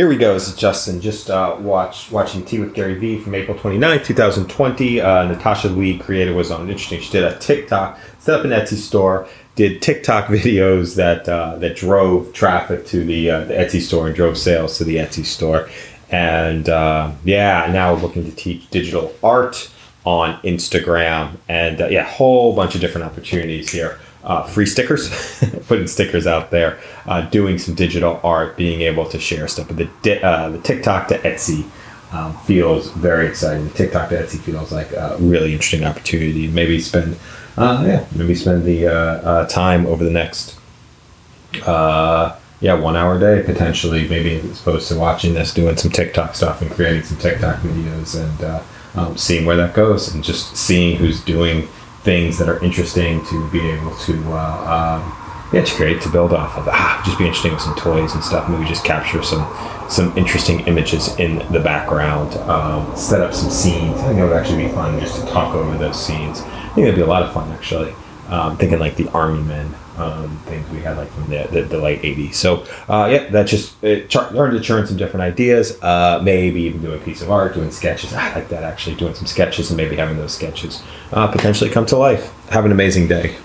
Here we go. This is Justin. Just uh, watch watching Tea with Gary Vee from April 29, 2020. Uh, Natasha Lee created was on interesting. She did a TikTok, set up an Etsy store, did TikTok videos that uh, that drove traffic to the, uh, the Etsy store and drove sales to the Etsy store. And uh, yeah, now we're looking to teach digital art on Instagram, and uh, yeah, a whole bunch of different opportunities here. Uh, free stickers, putting stickers out there, uh, doing some digital art, being able to share stuff. But the di- uh, the TikTok to Etsy um, feels very exciting. The TikTok to Etsy feels like a really interesting opportunity. Maybe spend, uh, yeah, maybe spend the uh, uh, time over the next, uh, yeah, one hour a day potentially. Maybe as opposed to watching this, doing some TikTok stuff and creating some TikTok videos and uh, um, seeing where that goes and just seeing who's doing things that are interesting to be able to uh, um, yeah to create to build off of. Ah just be interesting with some toys and stuff. Maybe just capture some some interesting images in the background um, set up some scenes. I think it would actually be fun just to talk over those scenes. I think it'd be a lot of fun actually um, thinking like the army men um, things we had like from the, the, the late 80s so uh, yeah that just it char- learn to churn some different ideas uh, maybe even do a piece of art doing sketches. I like that actually doing some sketches and maybe having those sketches uh, potentially come to life. Have an amazing day